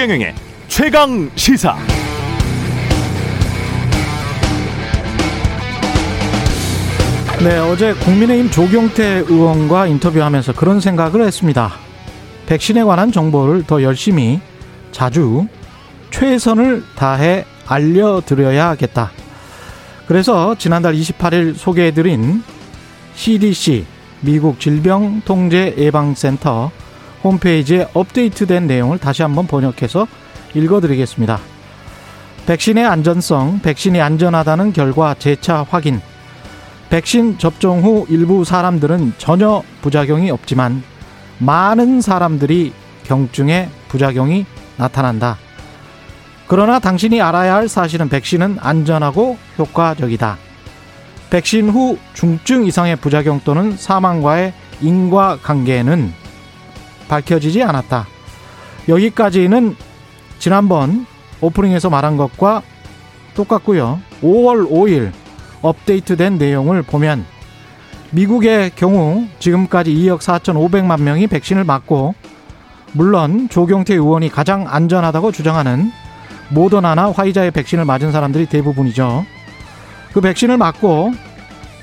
최경영의 최강 시사. 네, 어제 국민의힘 조경태 의원과 인터뷰하면서 그런 생각을 했습니다. 백신에 관한 정보를 더 열심히 자주 최선을 다해 알려드려야겠다. 그래서 지난달 28일 소개해드린 CDC 미국 질병통제예방센터 홈페이지에 업데이트된 내용을 다시 한번 번역해서 읽어드리겠습니다. 백신의 안전성, 백신이 안전하다는 결과 재차 확인, 백신 접종 후 일부 사람들은 전혀 부작용이 없지만 많은 사람들이 경증의 부작용이 나타난다. 그러나 당신이 알아야 할 사실은 백신은 안전하고 효과적이다. 백신 후 중증 이상의 부작용 또는 사망과의 인과관계는 밝혀지지 않았다. 여기까지는 지난번 오프닝에서 말한 것과 똑같고요. 5월 5일 업데이트된 내용을 보면 미국의 경우 지금까지 2억 4천5백만 명이 백신을 맞고 물론 조경태 의원이 가장 안전하다고 주장하는 모더나나 화이자의 백신을 맞은 사람들이 대부분이죠. 그 백신을 맞고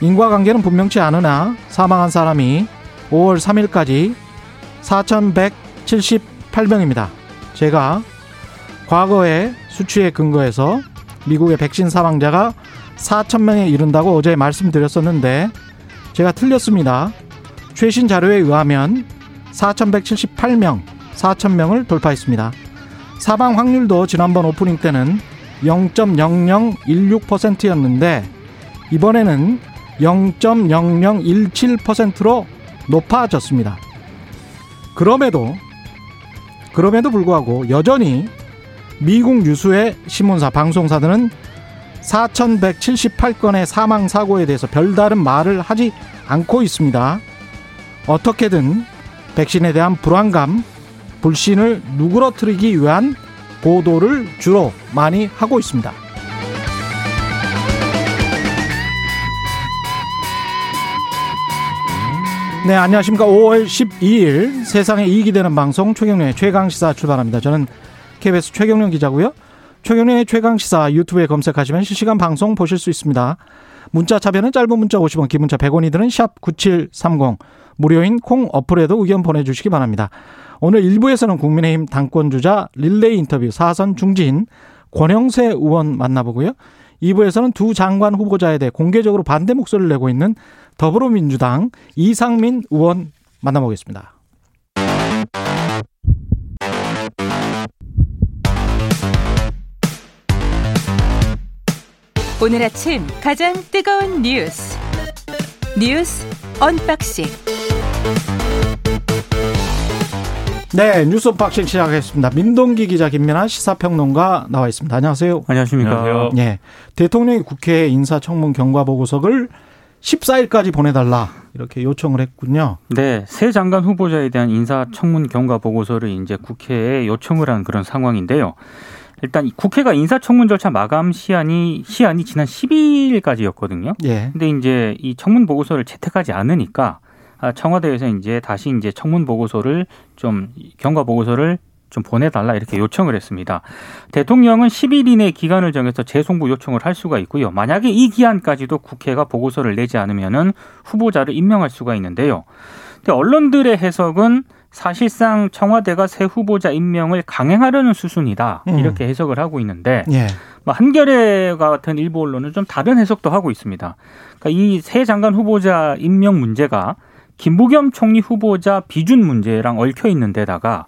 인과관계는 분명치 않으나 사망한 사람이 5월 3일까지 4,178명입니다. 제가 과거의 수치에 근거해서 미국의 백신 사망자가 4천명에 이른다고 어제 말씀드렸었는데 제가 틀렸습니다. 최신 자료에 의하면 4,178명, 4,000명을 돌파했습니다. 사망 확률도 지난번 오프닝 때는 0.0016%였는데 이번에는 0.0017%로 높아졌습니다. 그럼에도 그럼에도 불구하고 여전히 미국 유수의 신문사 방송사들은 4,178건의 사망 사고에 대해서 별다른 말을 하지 않고 있습니다. 어떻게든 백신에 대한 불안감, 불신을 누그러뜨리기 위한 보도를 주로 많이 하고 있습니다. 네, 안녕하십니까. 5월 12일 세상에 이익이 되는 방송 최경련의 최강시사 출발합니다. 저는 KBS 최경련 기자고요. 최경련의 최강시사 유튜브에 검색하시면 실시간 방송 보실 수 있습니다. 문자 차변은 짧은 문자 50원, 긴 문자 100원이 드는 샵 9730. 무료인 콩 어플에도 의견 보내주시기 바랍니다. 오늘 1부에서는 국민의힘 당권주자 릴레이 인터뷰 사선 중진 권영세 의원 만나보고요. 2부에서는 두 장관 후보자에 대해 공개적으로 반대 목소리를 내고 있는 더불어민주당 이상민 의원 만나보겠습니다. 오늘 아침 가장 뜨거운 뉴스 뉴스 unboxing 네 뉴스 unboxing 시작하겠습니다. 민동기 기자 김민아 시사평론가 나와 있습니다. 안녕하세요. 안녕하십니까. 안녕하세요. 예, 대통령이 국회에 인사청문 경과 보고서를 14일까지 보내달라 이렇게 요청을 했군요. 네, 새 장관 후보자에 대한 인사 청문 경과 보고서를 이제 국회에 요청을 한 그런 상황인데요. 일단 국회가 인사청문 절차 마감 시한이 시한이 지난 12일까지였거든요. 예. 근데 이제 이 청문 보고서를 채택하지 않으니까 아, 청와대에서 이제 다시 이제 청문 보고서를 좀 경과 보고서를 좀 보내달라 이렇게 요청을 했습니다. 대통령은 10일 이내 기간을 정해서 재송부 요청을 할 수가 있고요. 만약에 이 기한까지도 국회가 보고서를 내지 않으면은 후보자를 임명할 수가 있는데요. 근데 언론들의 해석은 사실상 청와대가 새 후보자 임명을 강행하려는 수순이다 음. 이렇게 해석을 하고 있는데 예. 뭐 한겨레와 같은 일부 언론은 좀 다른 해석도 하고 있습니다. 그러니까 이 새 장관 후보자 임명 문제가 김부겸 총리 후보자 비준 문제랑 얽혀 있는 데다가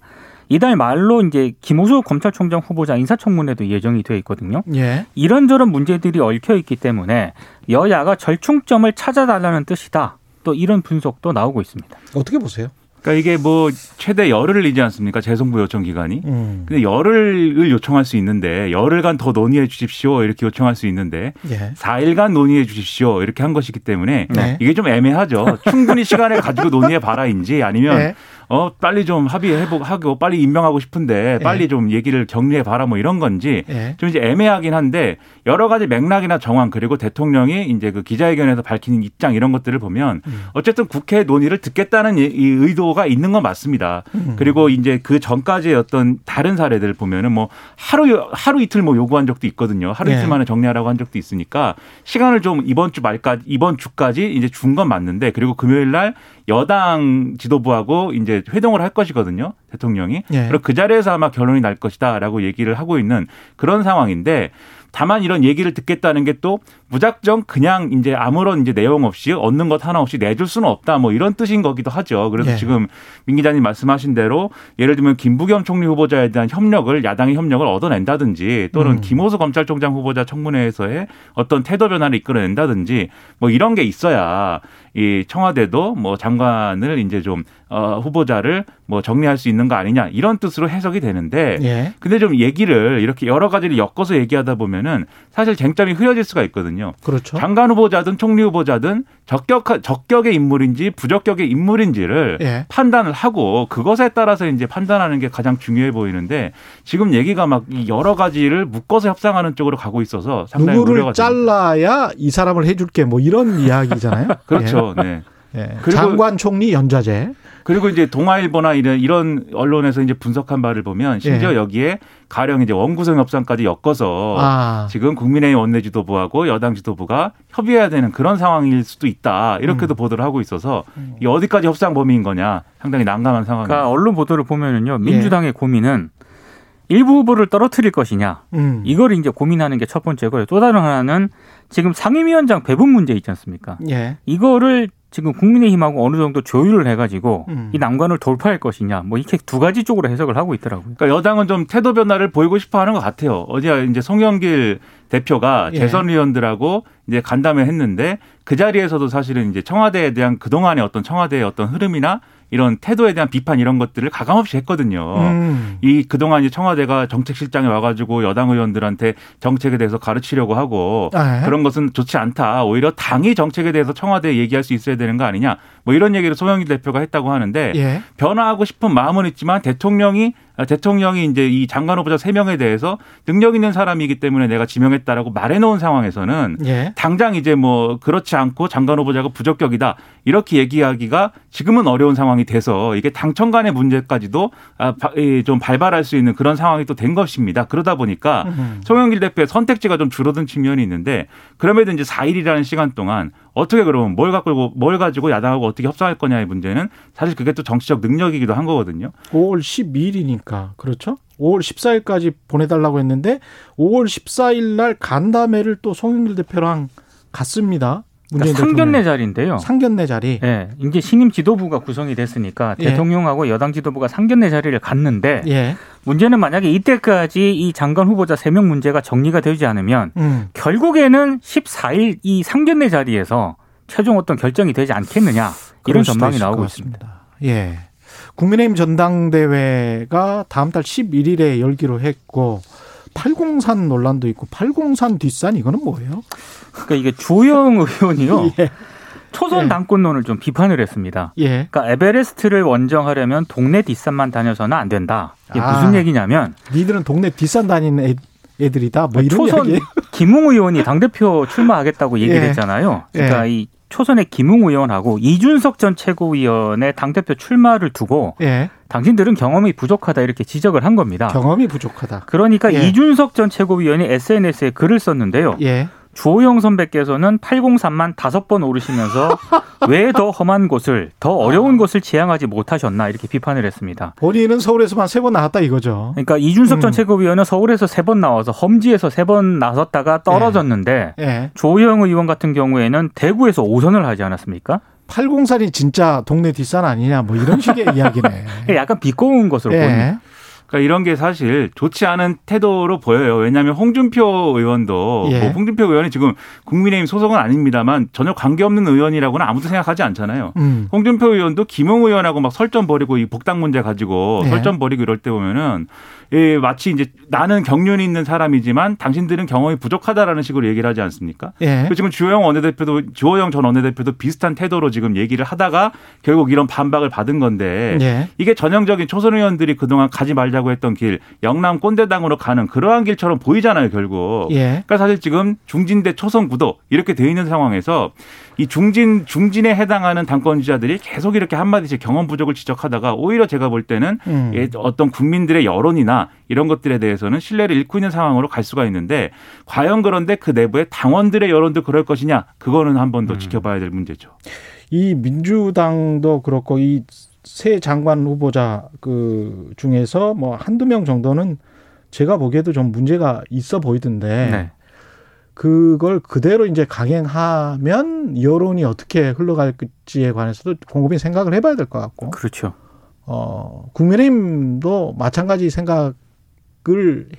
이달 말로 이제 김호수 검찰총장 후보자 인사청문회도 예정이 돼 있거든요. 예. 이런저런 문제들이 얽혀 있기 때문에 여야가 절충점을 찾아달라는 뜻이다. 또 이런 분석도 나오고 있습니다. 어떻게 보세요? 그러니까 이게 뭐 최대 열흘을 이지 않습니까? 재송부 요청 기간이. 음. 근데 열흘을 요청할 수 있는데 열흘간 더 논의해 주십시오 이렇게 요청할 수 있는데 예. 4일간 논의해 주십시오 이렇게 한 것이기 때문에 네. 이게 좀 애매하죠. 충분히 시간을 가지고 논의해 봐라인지 아니면 예. 어 빨리 좀 합의해 보고 하고 빨리 임명하고 싶은데 빨리 예. 좀 얘기를 정리해 봐라 뭐 이런 건지 예. 좀 이제 애매하긴 한데 여러 가지 맥락이나 정황 그리고 대통령이 이제 그 기자회견에서 밝힌 입장 이런 것들을 보면 음. 어쨌든 국회 논의를 듣겠다는 이- 이 태도가 있는 건 맞습니다. 음. 그리고 이제 그 전까지의 어떤 다른 사례들 보면은 뭐 하루 하루 이틀 뭐 요구한 적도 있거든요. 하루 예. 이틀 만에 정리하라고 한 적도 있으니까 시간을 좀 이번 주 말까지 이번 주까지 이제 준 건 맞는데 그리고 금요일 날 여당 지도부하고 이제 회동을 할 것이거든요. 대통령이. 예. 그리고 그 자리에서 아마 결론이 날 것이다라고 얘기를 하고 있는 그런 상황인데 다만 이런 얘기를 듣겠다는 게 또 무작정 그냥 이제 아무런 이제 내용 없이 얻는 것 하나 없이 내줄 수는 없다 뭐 이런 뜻인 거기도 하죠. 그래서 예. 지금 민 기자님 말씀하신 대로 예를 들면 김부겸 총리 후보자에 대한 협력을 야당의 협력을 얻어낸다든지 또는 음. 김호수 검찰총장 후보자 청문회에서의 어떤 태도 변화를 이끌어낸다든지 뭐 이런 게 있어야 이 청와대도 뭐 장관을 이제 좀 어, 후보자를 뭐 정리할 수 있는 거 아니냐 이런 뜻으로 해석이 되는데 예. 근데 좀 얘기를 이렇게 여러 가지를 엮어서 얘기하다 보면은 사실 쟁점이 흐려질 수가 있거든요. 그렇죠. 장관 후보자든 총리 후보자든 적격 적격의 인물인지 부적격의 인물인지를 예. 판단을 하고 그것에 따라서 이제 판단하는 게 가장 중요해 보이는데 지금 얘기가 막이 여러 가지를 묶어서 협상하는 쪽으로 가고 있어서 상당히 누구를 우려가 됩니다. 잘라야 이 사람을 해줄게 뭐 이런 이야기잖아요. 그렇죠. 네. 예. 예. 그리고- 장관 총리 연좌제. 그리고 이제 동아일보나 이런 이런 언론에서 이제 분석한 바를 보면 심지어 예. 여기에 가령 이제 원구성 협상까지 엮어서 아. 지금 국민의힘 원내 지도부하고 여당 지도부가 협의해야 되는 그런 상황일 수도 있다. 이렇게도 보도를 하고 있어서 이 어디까지 협상 범위인 거냐 상당히 난감한 상황입니다. 그러니까 언론 보도를 보면은요 예. 민주당의 고민은 일부 후보를 떨어뜨릴 것이냐 음. 이걸 이제 고민하는 게 첫 번째고요. 또 다른 하나는 지금 상임위원장 배분 문제 있지 않습니까? 예. 이거를 지금 국민의힘하고 어느 정도 조율을 해가지고 음. 이 난관을 돌파할 것이냐 뭐 이렇게 두 가지 쪽으로 해석을 하고 있더라고요. 그러니까 여당은 좀 태도 변화를 보이고 싶어 하는 것 같아요. 어제 이제 송영길 대표가 예. 대선 의원들하고 이제 간담회 했는데 그 자리에서도 사실은 이제 청와대에 대한 그동안의 어떤 청와대의 어떤 흐름이나 이런 태도에 대한 비판 이런 것들을 가감없이 했거든요. 음. 이 그동안 이 청와대가 정책실장에 와가지고 여당 의원들한테 정책에 대해서 가르치려고 하고 아, 그런 것은 좋지 않다. 오히려 당이 정책에 대해서 청와대에 얘기할 수 있어야 되는 거 아니냐. 뭐 이런 얘기를 소영일 대표가 했다고 하는데 예. 변화하고 싶은 마음은 있지만 대통령이 아, 대통령이 이제 이 장관 후보자 세 명에 대해서 능력 있는 사람이기 때문에 내가 지명했다라고 말해놓은 상황에서는 예. 당장 이제 뭐 그렇지 않고 장관 후보자가 부적격이다 이렇게 얘기하기가 지금은 어려운 상황이 돼서 이게 당청 간의 문제까지도 아, 좀 발발할 수 있는 그런 상황이 또 된 것입니다. 그러다 보니까 음. 송영길 대표의 선택지가 좀 줄어든 측면이 있는데 그럼에도 이제 4일이라는 시간 동안 어떻게 그러면 뭘 갖고 뭘 가지고 야당하고 어떻게 협상할 거냐의 문제는 사실 그게 또 정치적 능력이기도 한 거거든요. 5월 12일이니까 그렇죠? 5월 14일까지 보내달라고 했는데 5월 14일 날 간담회를 또 송영길 대표랑 갔습니다. 문재인 그러니까 상견례. 자리인데요. 상견례 자리. 예, 이제 신임 지도부가 구성이 됐으니까 예. 대통령하고 여당 지도부가 상견례 자리를 갔는데 예. 문제는 만약에 이때까지 이 장관 후보자 세 명 문제가 정리가 되지 않으면 음. 결국에는 14일 이 상견례 자리에서 최종 어떤 결정이 되지 않겠느냐 이런 전망이 나오고 것 있습니다. 예. 국민의힘 전당대회가 다음 달 11일에 열기로 했고 803 논란도 있고 803 뒷산 이거는 뭐예요? 그러니까 이게 주호영 의원이요 예. 초선 예. 당권론을 좀 비판을 했습니다. 예. 그러니까 에베레스트를 원정하려면 동네 뒷산만 다녀서는 안 된다. 이게 아. 무슨 얘기냐면 니들은 동네 뒷산 다니는 애, 애들이다. 뭐 이런 초선 이야기. 김웅 의원이 당 대표 출마하겠다고 얘기를 예. 했잖아요. 그러니까 예. 이 초선의 김웅 의원하고 이준석 전 최고위원의 당 대표 출마를 두고 예. 당신들은 경험이 부족하다 이렇게 지적을 한 겁니다. 경험이 부족하다. 그러니까 예. 이준석 전 최고위원이 SNS에 글을 썼는데요. 예. 주호영 선배께서는 803만 다섯 번 오르시면서 왜 더 험한 곳을 더 어려운 곳을 지향하지 못하셨나 이렇게 비판을 했습니다. 본인은 서울에서만 세 번 나왔다 이거죠. 그러니까 이준석 전 음. 최고위원은 서울에서 세 번 나와서 험지에서 세 번 나섰다가 떨어졌는데 예. 조호영 의원 같은 경우에는 대구에서 5선을 하지 않았습니까? 803이 진짜 동네 뒷산 아니냐 뭐 이런 식의 이야기네. 약간 비꼬은 것으로 보입니다. 예. 그러니까 이런 게 사실 좋지 않은 태도로 보여요. 왜냐하면 홍준표 의원도 예. 뭐 홍준표 의원이 지금 국민의힘 소속은 아닙니다만 전혀 관계없는 의원이라고는 아무도 생각하지 않잖아요. 음. 홍준표 의원도 김웅 의원하고 막 설전 벌이고 이 복당 문제 가지고 예. 설전 벌이고 이럴 때 보면은 예, 마치 이제 나는 경륜이 있는 사람이지만 당신들은 경험이 부족하다라는 식으로 얘기를 하지 않습니까? 예. 지금 주호영 원내대표도 주호영 전 원내대표도 비슷한 태도로 지금 얘기를 하다가 결국 이런 반박을 받은 건데 예. 이게 전형적인 초선 의원들이 그동안 가지 말자고 가자고 했던 길 영남 꼰대당으로 가는 그러한 길처럼 보이잖아요 결국. 예. 그러니까 사실 지금 중진대 초선 구도 이렇게 돼 있는 상황에서 이 중진 중진에 해당하는 당권 주자들이 계속 이렇게 한마디씩 경험 부족을 지적하다가 오히려 제가 볼 때는 음. 예, 어떤 국민들의 여론이나 이런 것들에 대해서는 신뢰를 잃고 있는 상황으로 갈 수가 있는데 과연 그런데 그 내부의 당원들의 여론도 그럴 것이냐 그거는 한 번더 음. 지켜봐야 될 문제죠. 이 민주당도 그렇고 이 새 장관 후보자 그 중에서 뭐 한두 명 정도는 제가 보기에도 좀 문제가 있어 보이던데 네. 그걸 그대로 이제 강행하면 여론이 어떻게 흘러갈지에 관해서도 곰곰이 생각을 해봐야 될 것 같고 그렇죠. 어 국민의힘도 마찬가지 생각을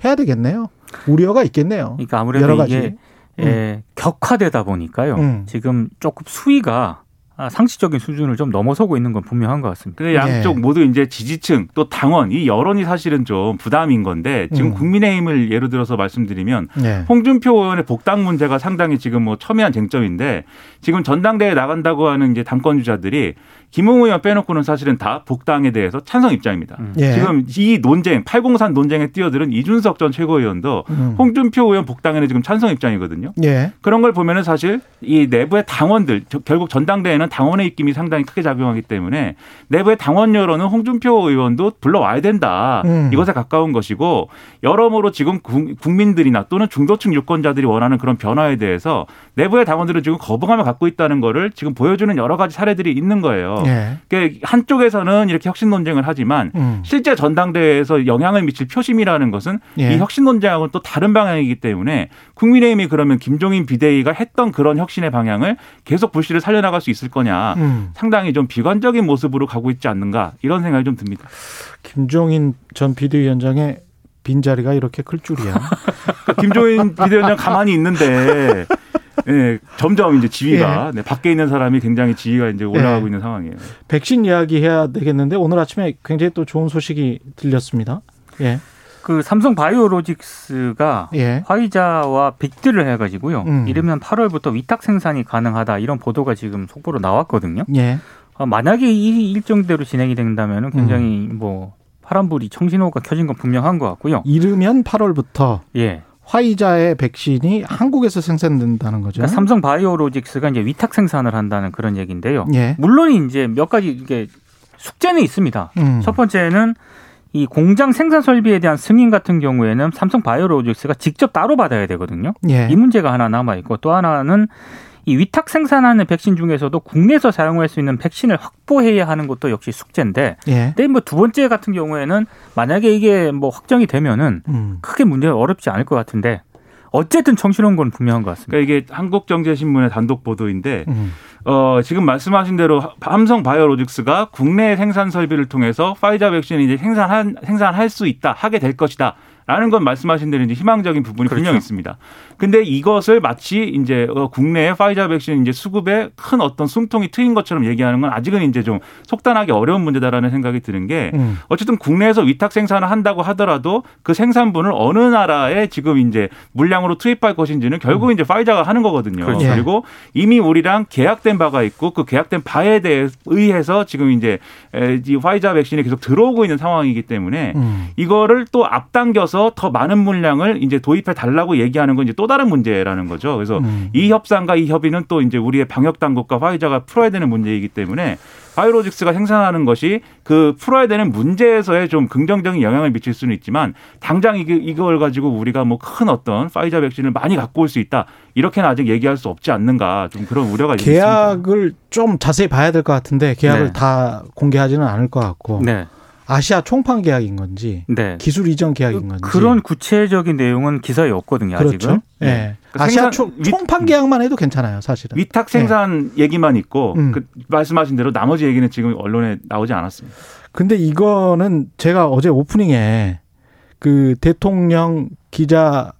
해야 되겠네요. 우려가 있겠네요. 그러니까 아무래도 여러 가지. 이게 예, 격화되다 보니까요. 음. 지금 조금 수위가 아, 상식적인 수준을 좀 넘어서고 있는 건 분명한 것 같습니다. 근데 양쪽 네. 모두 이제 지지층 또 당원 이 여론이 사실은 좀 부담인 건데 지금 음. 국민의힘을 예로 들어서 말씀드리면 네. 홍준표 의원의 복당 문제가 상당히 지금 뭐 첨예한 쟁점인데 지금 전당대회 나간다고 하는 이제 당권 주자들이 김웅 의원 빼놓고는 사실은 다 복당에 대해서 찬성 입장입니다. 음. 예. 지금 이 논쟁 803 논쟁에 뛰어들은 이준석 전 최고위원도 음. 홍준표 의원 복당에는 지금 찬성 입장이거든요. 예. 그런 걸 보면은 사실 이 내부의 당원들 저- 결국 전당대회는 당원의 입김이 상당히 크게 작용하기 때문에 내부의 당원 여론은 홍준표 의원도 불러와야 된다. 음. 이것에 가까운 것이고 여러모로 지금 국- 국민들이나 또는 중도층 유권자들이 원하는 그런 변화에 대해서 내부의 당원들은 지금 거부감을 갖고 있다는 거를 지금 보여주는 여러 가지 사례들이 있는 거예요. 예. 그러니까 한쪽에서는 이렇게 혁신 논쟁을 하지만 음. 실제 전당대회에서 영향을 미칠 표심이라는 것은 예. 이 혁신 논쟁하고는 또 다른 방향이기 때문에 국민의힘이 그러면 김종인 비대위가 했던 그런 혁신의 방향을 계속 불씨를 살려나갈 수 있을 거냐 음. 상당히 좀 비관적인 모습으로 가고 있지 않는가 이런 생각이 좀 듭니다. 김종인 전 비대위원장의 빈자리가 이렇게 클 줄이야. 그러니까 김종인 비대위원장 가만히 있는데 예, 점점 이제 지위가 네, 밖에 있는 사람이 굉장히 지위가 이제 올라가고 예. 있는 상황이에요. 백신 이야기 해야 되겠는데 오늘 아침에 굉장히 또 좋은 소식이 들렸습니다. 예. 그 삼성 바이오로직스가 예. 화이자와 빅딜을 해가지고요. 음. 이르면 8월부터 위탁 생산이 가능하다 이런 보도가 지금 속보로 나왔거든요. 예. 아, 만약에 이 일정대로 진행이 된다면 음. 굉장히 뭐 파란불이 청신호가 켜진 건 분명한 것 같고요. 이르면 8월부터 예. 화이자의 백신이 한국에서 생산된다는 거죠. 그러니까 삼성 바이오로직스가 이제 위탁 생산을 한다는 그런 얘기인데요. 예. 물론 이제 몇 가지 이게 숙제는 있습니다. 음. 첫 번째는 이 공장 생산 설비에 대한 승인 같은 경우에는 삼성 바이오로직스가 직접 따로 받아야 되거든요. 예. 이 문제가 하나 남아 있고 또 하나는 이 위탁 생산하는 백신 중에서도 국내에서 사용할 수 있는 백신을 확보해야 하는 것도 역시 숙제인데, 예. 근데 뭐 두 번째 같은 경우에는 만약에 이게 뭐 확정이 되면은 음. 크게 문제가 어렵지 않을 것 같은데 어쨌든 정신온 건 분명한 것 같습니다. 그러니까 이게 한국경제신문의 단독 보도인데 음. 어, 지금 말씀하신 대로 삼성 바이오로직스가 국내 생산 설비를 통해서 파이자 백신을 이제 생산한, 생산할 수 있다, 하게 될 것이다. 라는 건 말씀하신 대로 이제 희망적인 부분이 그렇죠. 분명히 있습니다. 근데 이것을 마치 이제 어, 국내의 파이자 백신 이제 수급에 큰 어떤 숨통이 트인 것처럼 얘기하는 건 아직은 이제 좀 속단하기 어려운 문제다라는 생각이 드는 게 음. 어쨌든 국내에서 위탁 생산을 한다고 하더라도 그 생산분을 어느 나라에 지금 이제 물량으로 투입할 것인지는 결국 이제 파이자가 하는 거거든요. 그렇죠. 예. 그리고 이미 우리랑 계약된 바가 있고 그 계약된 바에 대해 의해서 지금 이제 이 화이자 백신이 계속 들어오고 있는 상황이기 때문에 음. 이거를 또 앞당겨서 더 많은 물량을 이제 도입해 달라고 얘기하는 건 이제 또 다른 문제라는 거죠. 그래서 음. 이 협상과 이 협의는 또 이제 우리의 방역 당국과 화이자가 풀어야 되는 문제이기 때문에 바이오로직스가 생산하는 것이 그 풀어야 되는 문제에서의 좀 긍정적인 영향을 미칠 수는 있지만 당장 이걸 가지고 우리가 뭐 큰 어떤 파이자 백신을 많이 갖고 올 수 있다 이렇게는 아직 얘기할 수 없지 않는가 좀 그런 우려가 있습니다. 계약을 좀 자세히 봐야 될 것 같은데 계약을 네. 다 공개하지는 않을 것 같고 네, 아시아 총판 계약인 건지 네. 기술 이전 계약인 건지 그런 구체적인 내용은 기사에 없거든요. 그렇죠. 아직은. 예. 네. 그러니까 아시아 총, 위- 총판 계약만 해도 괜찮아요, 사실은. 위탁 생산 얘기만 있고 음. 그 말씀하신 대로 나머지 얘기는 지금 언론에 나오지 않았습니다. 근데 이거는 제가 어제 오프닝에 그 대통령 기자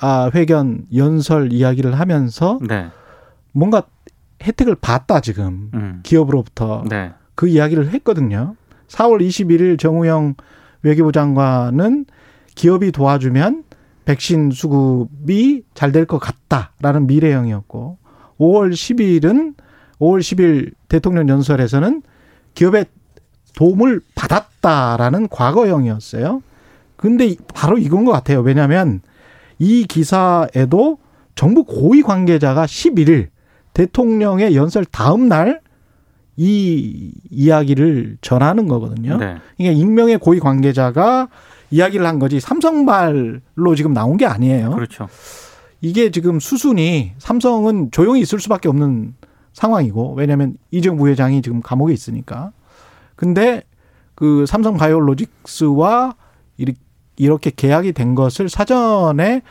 아, 회견 연설 이야기를 하면서 네. 뭔가 혜택을 받다 지금 음. 기업으로부터 네. 그 이야기를 했거든요. 4월 21일 정우영 외교부 장관은 기업이 도와주면 백신 수급이 잘 될 것 같다라는 미래형이었고 5월 10일은 5월 10일 대통령 연설에서는 기업의 도움을 받았다라는 과거형이었어요. 근데 이- 바로 이건 것 같아요. 왜냐하면 이 기사에도 정부 고위 관계자가 11일 대통령의 연설 다음 날 이 이야기를 전하는 거거든요. 네. 이게 익명의 고위 관계자가 이야기를 한 거지 삼성발로 지금 나온 게 아니에요. 그렇죠. 이게 지금 수순이 삼성은 조용히 있을 수밖에 없는 상황이고 왜냐하면 이정 부회장이 지금 감옥에 있으니까. 근데 그 삼성 바이오로직스와 이렇게 계약이 된 것을 사전에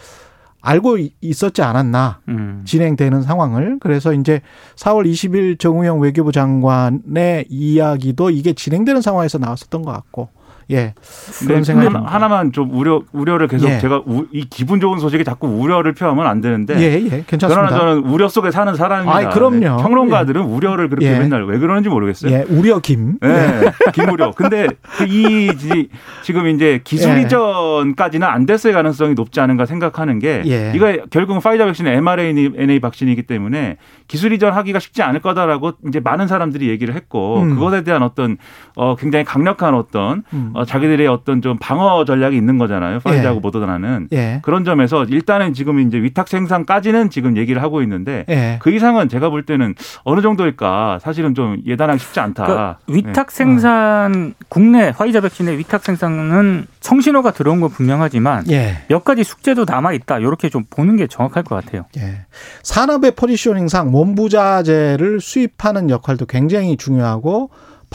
알고 이- 있었지 않았나 음. 진행되는 상황을 그래서 이제 4월 20일 정우영 외교부 장관의 이야기도 이게 진행되는 상황에서 나왔었던 것 같고 예 그런 네, 생각이 듭니다. 하나만 좀 우려 우려를 계속 예. 제가 우- 이 기분 좋은 소식에 자꾸 우려를 표하면 안 되는데 예, 예, 괜찮습니다. 그러나 저는 우려 속에 사는 사람입니다. 아이, 그럼요. 네. 평론가들은 우려를 그렇게 예. 맨날 왜 그러는지 모르겠어요. 예, 우려 김. 네, 김우려. 근데 그이 지- 지금 이제 기술 예. 이전까지는 안 됐을 가능성이 높지 않은가 생각하는 게 예. 이거 결국은 파이자 백신은 mRNA 백신이기 때문에 기술 이전하기가 쉽지 않을 거다라고 이제 많은 사람들이 얘기를 했고 음. 그것에 대한 어떤 어 굉장히 강력한 어떤 음. 어 자기들의 어떤 좀 방어 전략이 있는 거잖아요. 파이자하고 예. 모더나는 예. 그런 점에서 일단은 지금 이제 위탁 생산까지는 지금 얘기를 하고 있는데 예. 그 이상은 제가 볼 때는 어느 정도일까 사실은 좀 예단하기 쉽지 않다. 그러니까 네. 위탁 생산 국내 화이자 백신의 위탁 생산은 성신호가 들어온 건 분명하지만 예. 몇 가지 숙제도 남아 있다. 이렇게 좀 보는 게 정확할 것 같아요. 예. 산업의 포지셔닝상 원부자재를 수입하는 역할도 굉장히 중요하고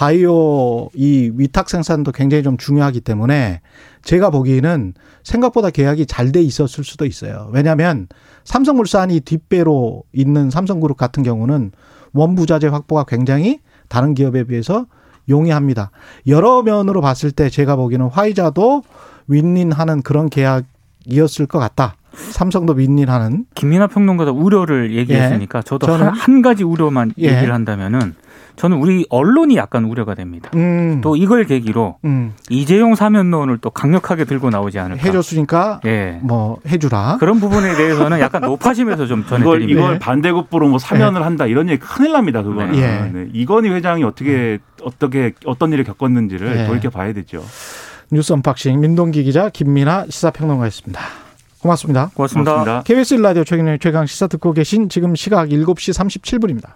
바이오 이 위탁 생산도 굉장히 좀 중요하기 때문에 제가 보기에는 생각보다 계약이 잘 돼 있었을 수도 있어요. 왜냐하면 삼성물산이 뒷배로 있는 삼성그룹 같은 경우는 원부자재 확보가 굉장히 다른 기업에 비해서 용이합니다. 여러 면으로 봤을 때 제가 보기에는 화이자도 윈윈하는 그런 계약이었을 것 같다. 삼성도 윈윈하는 김민하 평론가도 우려를 얘기했으니까 저도 저는- 한, 한 가지 우려만 예. 얘기를 한다면은 저는 우리 언론이 약간 우려가 됩니다. 음. 또 이걸 계기로 음. 이재용 사면론을 또 강력하게 들고 나오지 않을까. 해줬으니까 예. 뭐 해주라. 그런 부분에 대해서는 약간 노파심에서 좀 이걸 전해드립니다. 이걸 네. 반대급부로 뭐 사면을 한다 이런 얘기 큰일 납니다 그거는. 예. 네. 이건희 회장이 어떻게 어떻게 어떤 일을 겪었는지를 예. 돌이켜 봐야 되죠. 뉴스 unboxing 민동기 기자 김민아 시사평론가였습니다. 고맙습니다. 고맙습니다. 고맙습니다. KBS 라디오 최경영 최강 시사 듣고 계신 지금 시각 7시 37분입니다.